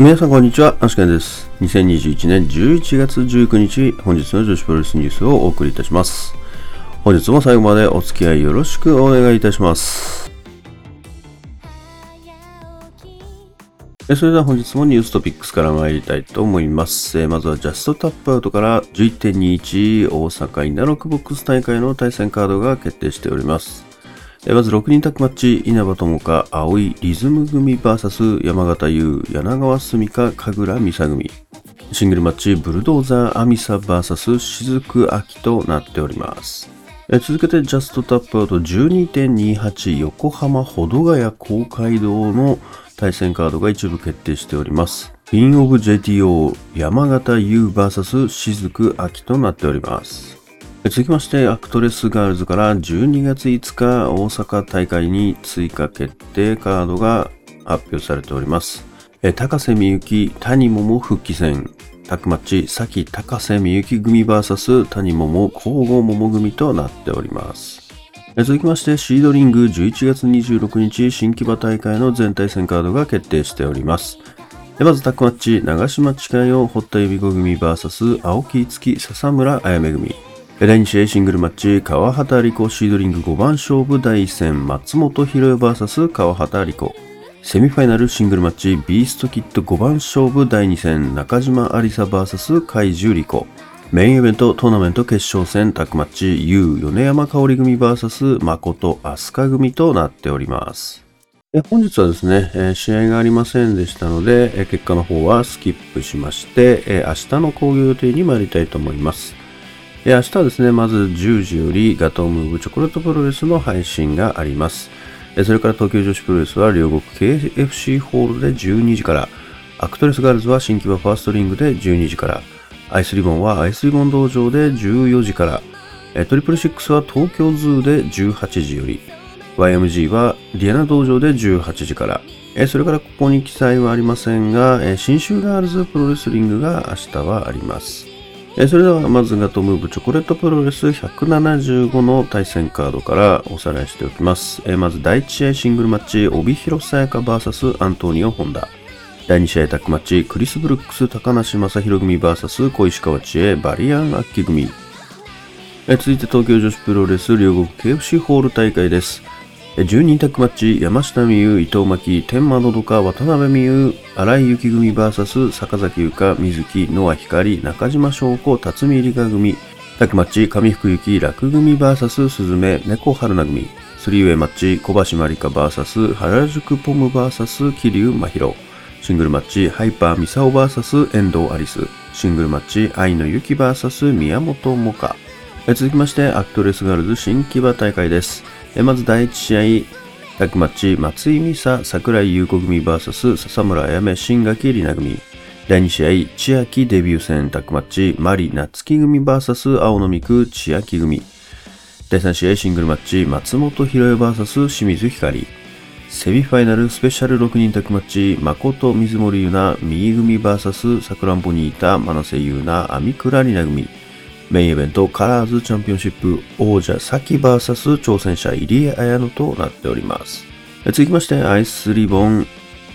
皆さんこんにちは、アシカンです。2021年11月19日、本日の女子プロレスニュースをお送りいたします。本日も最後までお付き合いよろしくお願いいたします。それでは本日もニューストピックスから参りたいと思います。まずはジャストタップアウトから11.21大阪稲六ボックス大会の対戦カードが決定しております。まず6人タッグマッチ、稲葉友香、青いリズム組 VS 山形優、柳川澄香、神楽美沙組。シングルマッチ、ブルドーザーアミサ VS 雫有希となっております。続けてジャストタップアウト12.28横浜保土ヶ谷公会堂の対戦カードが一部決定しております。クイーンオブ JTO 山形優 VS 雫有希となっております。続きまして、アクトレスガールズから12月5日大阪大会に追加決定カードが発表されております。高瀬美幸、谷桃復帰戦、タックマッチ、崎高瀬美幸組 VS 谷桃交互桃組となっております。続きまして、シードリング11月26日新木場大会の全体戦カードが決定しております。まずタックマッチ、長島千佳代、堀田指子組 VS 青木月笹村あやめ組。第2試合シングルマッチ、川畑理子シードリング5番勝負第1戦、松本博代 VS 川畑理子。セミファイナルシングルマッチ、ビーストキット5番勝負第2戦、中島ありさ VS 海獣理子。メインイベントトーナメント決勝戦タックマッチ、U 米山香織組 VS 誠飛鳥組となっております。本日はですね、試合がありませんでしたので、結果の方はスキップしまして、明日の興行予定に参りたいと思います。明日はですね、まず10時よりガトームーブチョコレートプロレスの配信があります。それから東京女子プロレスは両国 KFC ホールで12時から、アクトレスガールズは新木場ファーストリングで12時から、アイスリボンはアイスリボン道場で14時から、トリプルシックスは東京ズーで18時より、 YMZ はディアナ道場で18時から、それからここに記載はありませんが、信州ガールズプロレスリングが明日はあります。えそれではまずガトムーブチョコレートプロレス175の対戦カードからおさらいしておきます。えまず第1試合シングルマッチ、帯広さやか VS アントニオ・ホンダ。第2試合タッグマッチ、クリス・ブルックス、高梨正宏組 VS 小石川知恵、バリアン・アッキ組。え続いて東京女子プロレス両国 KFC ホール大会です。10人タッグマッチ、山下美優、伊藤真希、天満のどか、渡辺美優、荒井幸組 VS 坂崎優香、水木、野和光、中島翔子、辰巳理香組、タッグマッチ、上福幸、楽組 VS 鈴芽、猫春菜組、スリーウェイマッチ、小橋まりか VS 原宿ポム VS 桐生真宙、シングルマッチ、ハイパーミサオ VS 遠藤アリス、シングルマッチ、愛野ユキ VS 宮本萌歌。続きまして、アクトレスガールズ新木場大会です。まず第1試合、タッグマッチ、松井美沙、桜井優子組 VS 笹村彩芽、新垣里奈組。第2試合、千秋デビュー戦タッグマッチ、マリ夏木組 VS 青野美久、千秋組。第3試合、シングルマッチ、松本博代 VS 清水光。セミファイナルスペシャル6人タッグマッチ、誠水森優奈、右組 VS さくらんぼにいた真瀬優奈、網倉里奈組。メインイベントカラーズチャンピオンシップ王者サキ VS 挑戦者入江彩乃となっております。続きましてアイスリボン、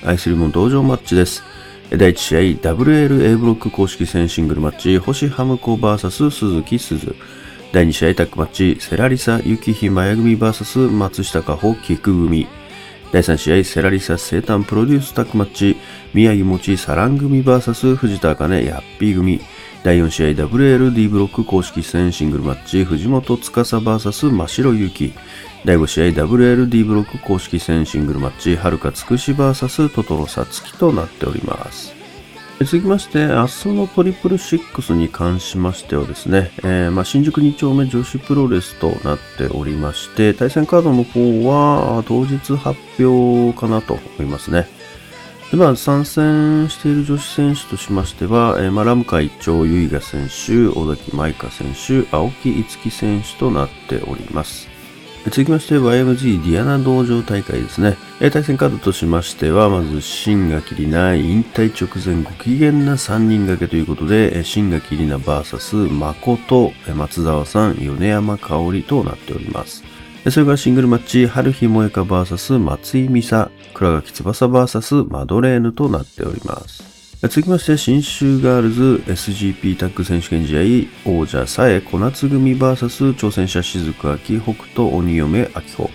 アイスリボン同場マッチです。第1試合 WLA ブロック公式戦シングルマッチ星ハムコ VS 鈴木鈴。第2試合タッグマッチセラリサ雪日マヤ組 VS 松下加穂菊組。第3試合セラリサ生誕プロデュースタッグマッチ宮城持ちサラン組 VS 藤田茜ヤッピー組。第4試合 WLD ブロック公式戦シングルマッチ藤本司 VS 真城ゆき第5試合 WLD ブロック公式戦シングルマッチはるかつくし VS トトロさつきとなっております続きまして、明日のトリプルシックスに関しましてはですね、えー、まあ、新宿2丁目女子プロレスとなっておりまして、対戦カードの方は当日発表かなと思いますね。でまあ、参戦している女子選手としましては、えー、まあ、ラムカ一丁結賀選手、小崎舞香選手、青木樹選手となっております。続きまして YMG ディアナ道場大会ですね。対戦カードとしましては、まず新垣里奈引退直前ご機嫌な3人掛けということで、新垣里奈 VS 誠、松沢さん、米山香織となっております。それからシングルマッチ、春日萌香 VS 松井美沙、倉垣翼 VS マドレーヌとなっております。続きまして、信州ガールズ SGP タッグ選手権試合、王者 SAE小夏組 VS 挑戦者雫明北斗鬼嫁明穂。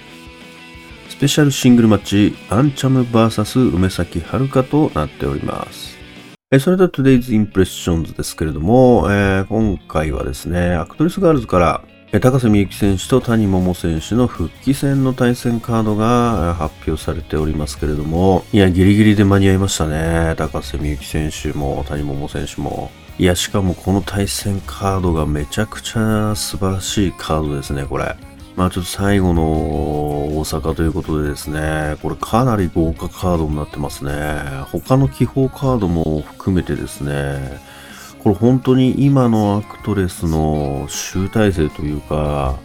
スペシャルシングルマッチ、アンチャム VS 梅崎遥となっております。それでは Today's Impressions ですけれども、えー、今回はですね、アクトレスガールズから高瀬美幸選手と谷桃選手の復帰戦の対戦カードが発表されておりますけれども、いや、ギリギリで間に合いましたね。高瀬美幸選手も谷桃選手も。いや、しかもこの対戦カードがめちゃくちゃ素晴らしいカードですね、これ。まあちょっと最後の大阪ということでですね、これかなり豪華カードになってますね。他の気泡カードも含めてですね、これ本当に今のアクトレスの集大成というか、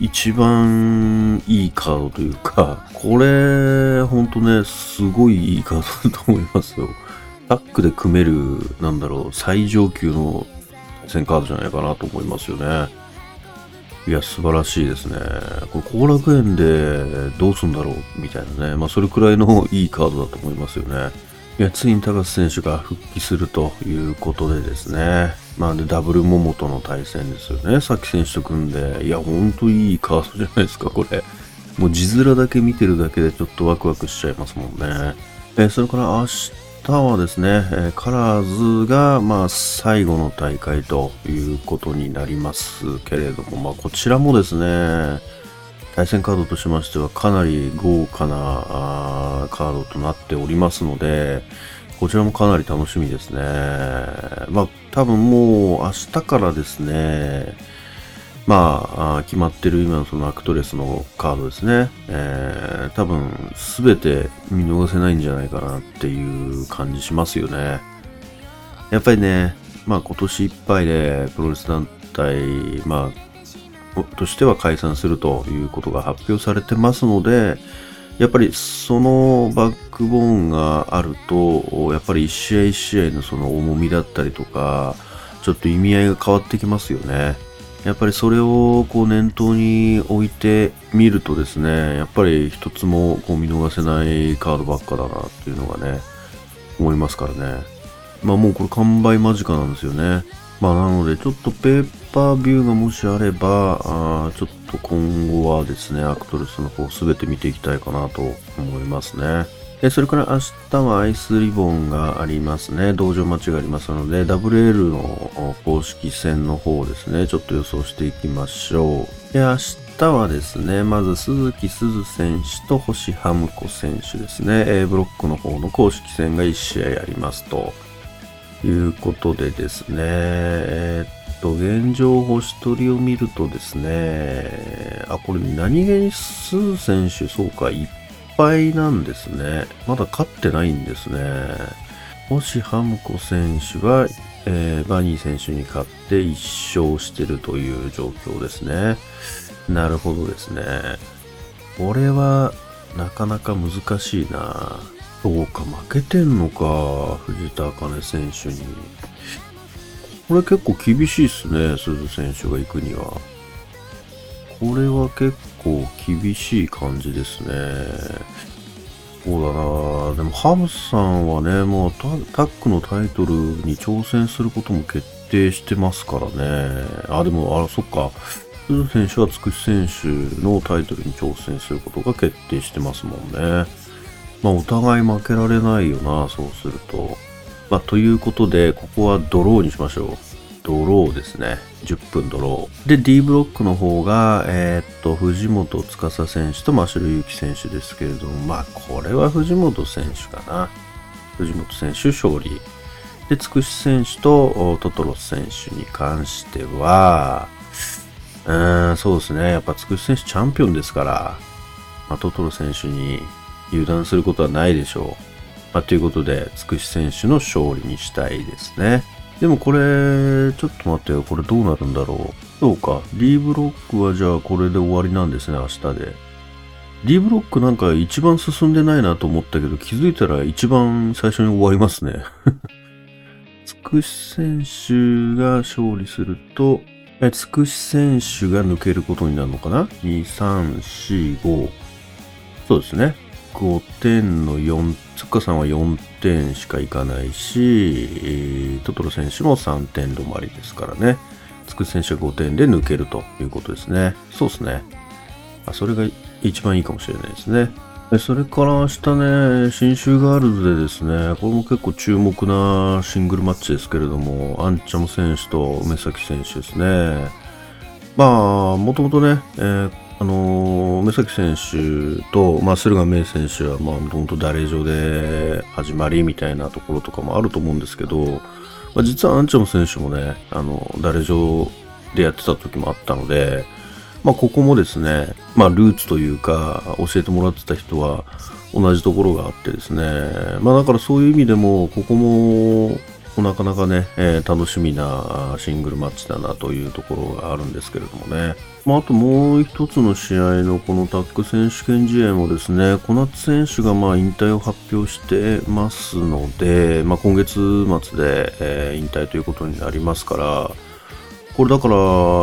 一番いいカードというか、これ、本当ね、すごいいいカードだと思いますよ。タックで組める、なんだろう、最上級の対戦カードじゃないかなと思いますよね。いや、素晴らしいですね。これ、後楽園でどうすんだろうみたいなね。まあ、それくらいのいいカードだと思いますよね。いや、ついに高瀬選手が復帰するということでですね。まあ、で、ダブルモモとの対戦ですよね。さっき選手と組んで。いや、ほんといいカードじゃないですか、これ。もう字面だけ見てるだけでちょっとワクワクしちゃいますもんね。えそれから明日はですね、えカラーズが、まあ、最後の大会ということになりますけれども、まあ、こちらもですね、対戦カードとしましてはかなり豪華なカードとなっておりますので、こちらもかなり楽しみですね。まあ、多分もう明日からですね、まあ、決まってる今のそのアクトレスのカードですね。えー、多分すべて見逃せないんじゃないかなっていう感じしますよね。やっぱりね、まあ今年いっぱいでプロレス団体、まあとしては解散するということが発表されてますので、やっぱりそのバックボーンがあると、やっぱり一試合一試合のその重みだったりとか、ちょっと意味合いが変わってきますよね。やっぱりそれをこう念頭に置いてみるとですね、やっぱり一つもこう見逃せないカードばっかだなっていうのがね、思いますからね。まあもうこれ完売間近なんですよね。まあなのでちょっとペーパービューがもしあれば、あちょっと今後はですね、アクトレスの方すべて見ていきたいかなと思いますね。でそれから明日はアイスリボンがありますね。道場待ちがありますので、WL の公式戦の方ですね、ちょっと予想していきましょう。で、明日はですね、まず鈴木鈴選手と星ハムコ選手ですね、A ブロックの方の公式戦が1試合ありますと。いうことでですね、えー、っと、現状星取りを見るとですね、あ、これ何気にスー選手、そうか、いっぱいなんですね。まだ勝ってないんですね。星ハムコ選手は、えー、バニー選手に勝って1勝してるという状況ですね。なるほどですね。これは、なかなか難しいなそうか、負けてんのか、藤田茜選手に。これ結構厳しいっすね、鈴選手が行くには。これは結構厳しい感じですね。そうだなでもハムさんはね、もうタックのタイトルに挑戦することも決定してますからね。あ、でも、あ、そっか。鈴選手はつくし選手のタイトルに挑戦することが決定してますもんね。まあ、お互い負けられないよな、そうすると。まあ、ということで、ここはドローにしましょう。ドローですね。10分ドロー。で、D ブロックの方が、えー、っと、藤本司選手と真城祐希選手ですけれども、まあ、これは藤本選手かな。藤本選手勝利。で、つくし選手とトトロ選手に関しては、うーん、そうですね。やっぱつくし選手チャンピオンですから、まあ、トトロ選手に油断することはないでしょう。まあ、ということで、つくし選手の勝利にしたいですね。でもこれ、ちょっと待ってよ。これどうなるんだろう。そうか。D ブロックはじゃあこれで終わりなんですね、明日で。D ブロックなんか一番進んでないなと思ったけど、気づいたら一番最初に終わりますね。つくし選手が勝利すると、つくし選手が抜けることになるのかな ?2、3、4、5。そうですね。5点の4、つっかさんは4点しかいかないし、トトロ選手も3点止まりですからね。つく選手は5点で抜けるということですね。そうですね。あそれが一番いいかもしれないですね。それから明日ね、新州ガールズでですね、これも結構注目なシングルマッチですけれども、アンチャム選手と梅崎選手ですね。まあ、もともとね、えーあのー梅崎選手と、まあ、駿河明選手は、まあ、もともと誰上で始まりみたいなところとかもあると思うんですけど、まあ、実はアンチャム選手もね、あの、誰上でやってた時もあったので、まあ、ここもですね、まあ、ルーツというか、教えてもらってた人は同じところがあってですね、まあ、だからそういう意味でも、ここも、なかなかね、えー楽しみなシングルマッチだなというところがあるんですけれどもね。まあ、あともう一つの試合のこのタッグ選手権試合もですね、小夏選手がまあ引退を発表してますので、まあ、今月末で、えー引退ということになりますから、これだから、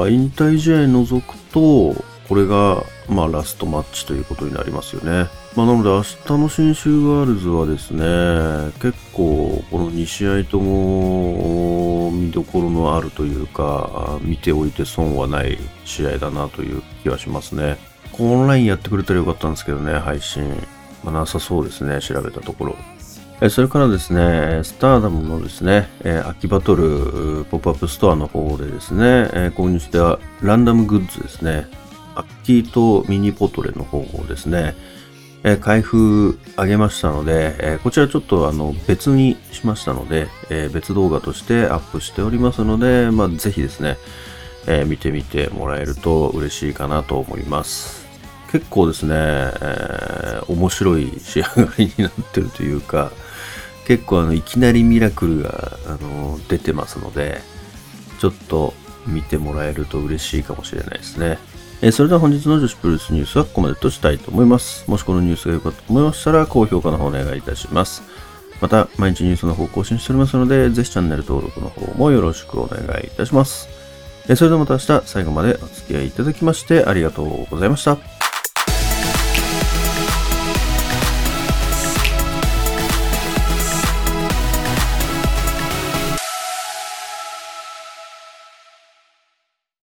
引退試合除くと、これが、まあ、ラストマッチということになりますよね。まあ、なので、明日の新州ガールズはですね、結構、この2試合とも、見どころのあるというか、見ておいて損はない試合だなという気はしますね。オンラインやってくれたらよかったんですけどね、配信。まあ、なさそうですね、調べたところ。それからですね、スターダムのですね、秋バトルポップアップストアの方でですね、購入したランダムグッズですね、アッキーとミニポトレの方をですね、えー開封あげましたので、えーこちらちょっとあの別にしましたので、えー別動画としてアップしておりますので、まあ、ぜひですね、え見てみてもらえると嬉しいかなと思います。結構ですね、え面白い仕上がりになってるというか、結構あのいきなりミラクルがあの出てますので、ちょっと見てもらえると嬉しいかもしれないですね。えーそれでは本日の女子プロレスニュースはここまでとしたいと思います。もしこのニュースが良かったと思いましたら、高評価の方お願いいたします。また、毎日ニュースの方更新しておりますので、ぜひチャンネル登録の方もよろしくお願いいたします。えーそれではまた明日最後までお付き合いいただきましてありがとうございました。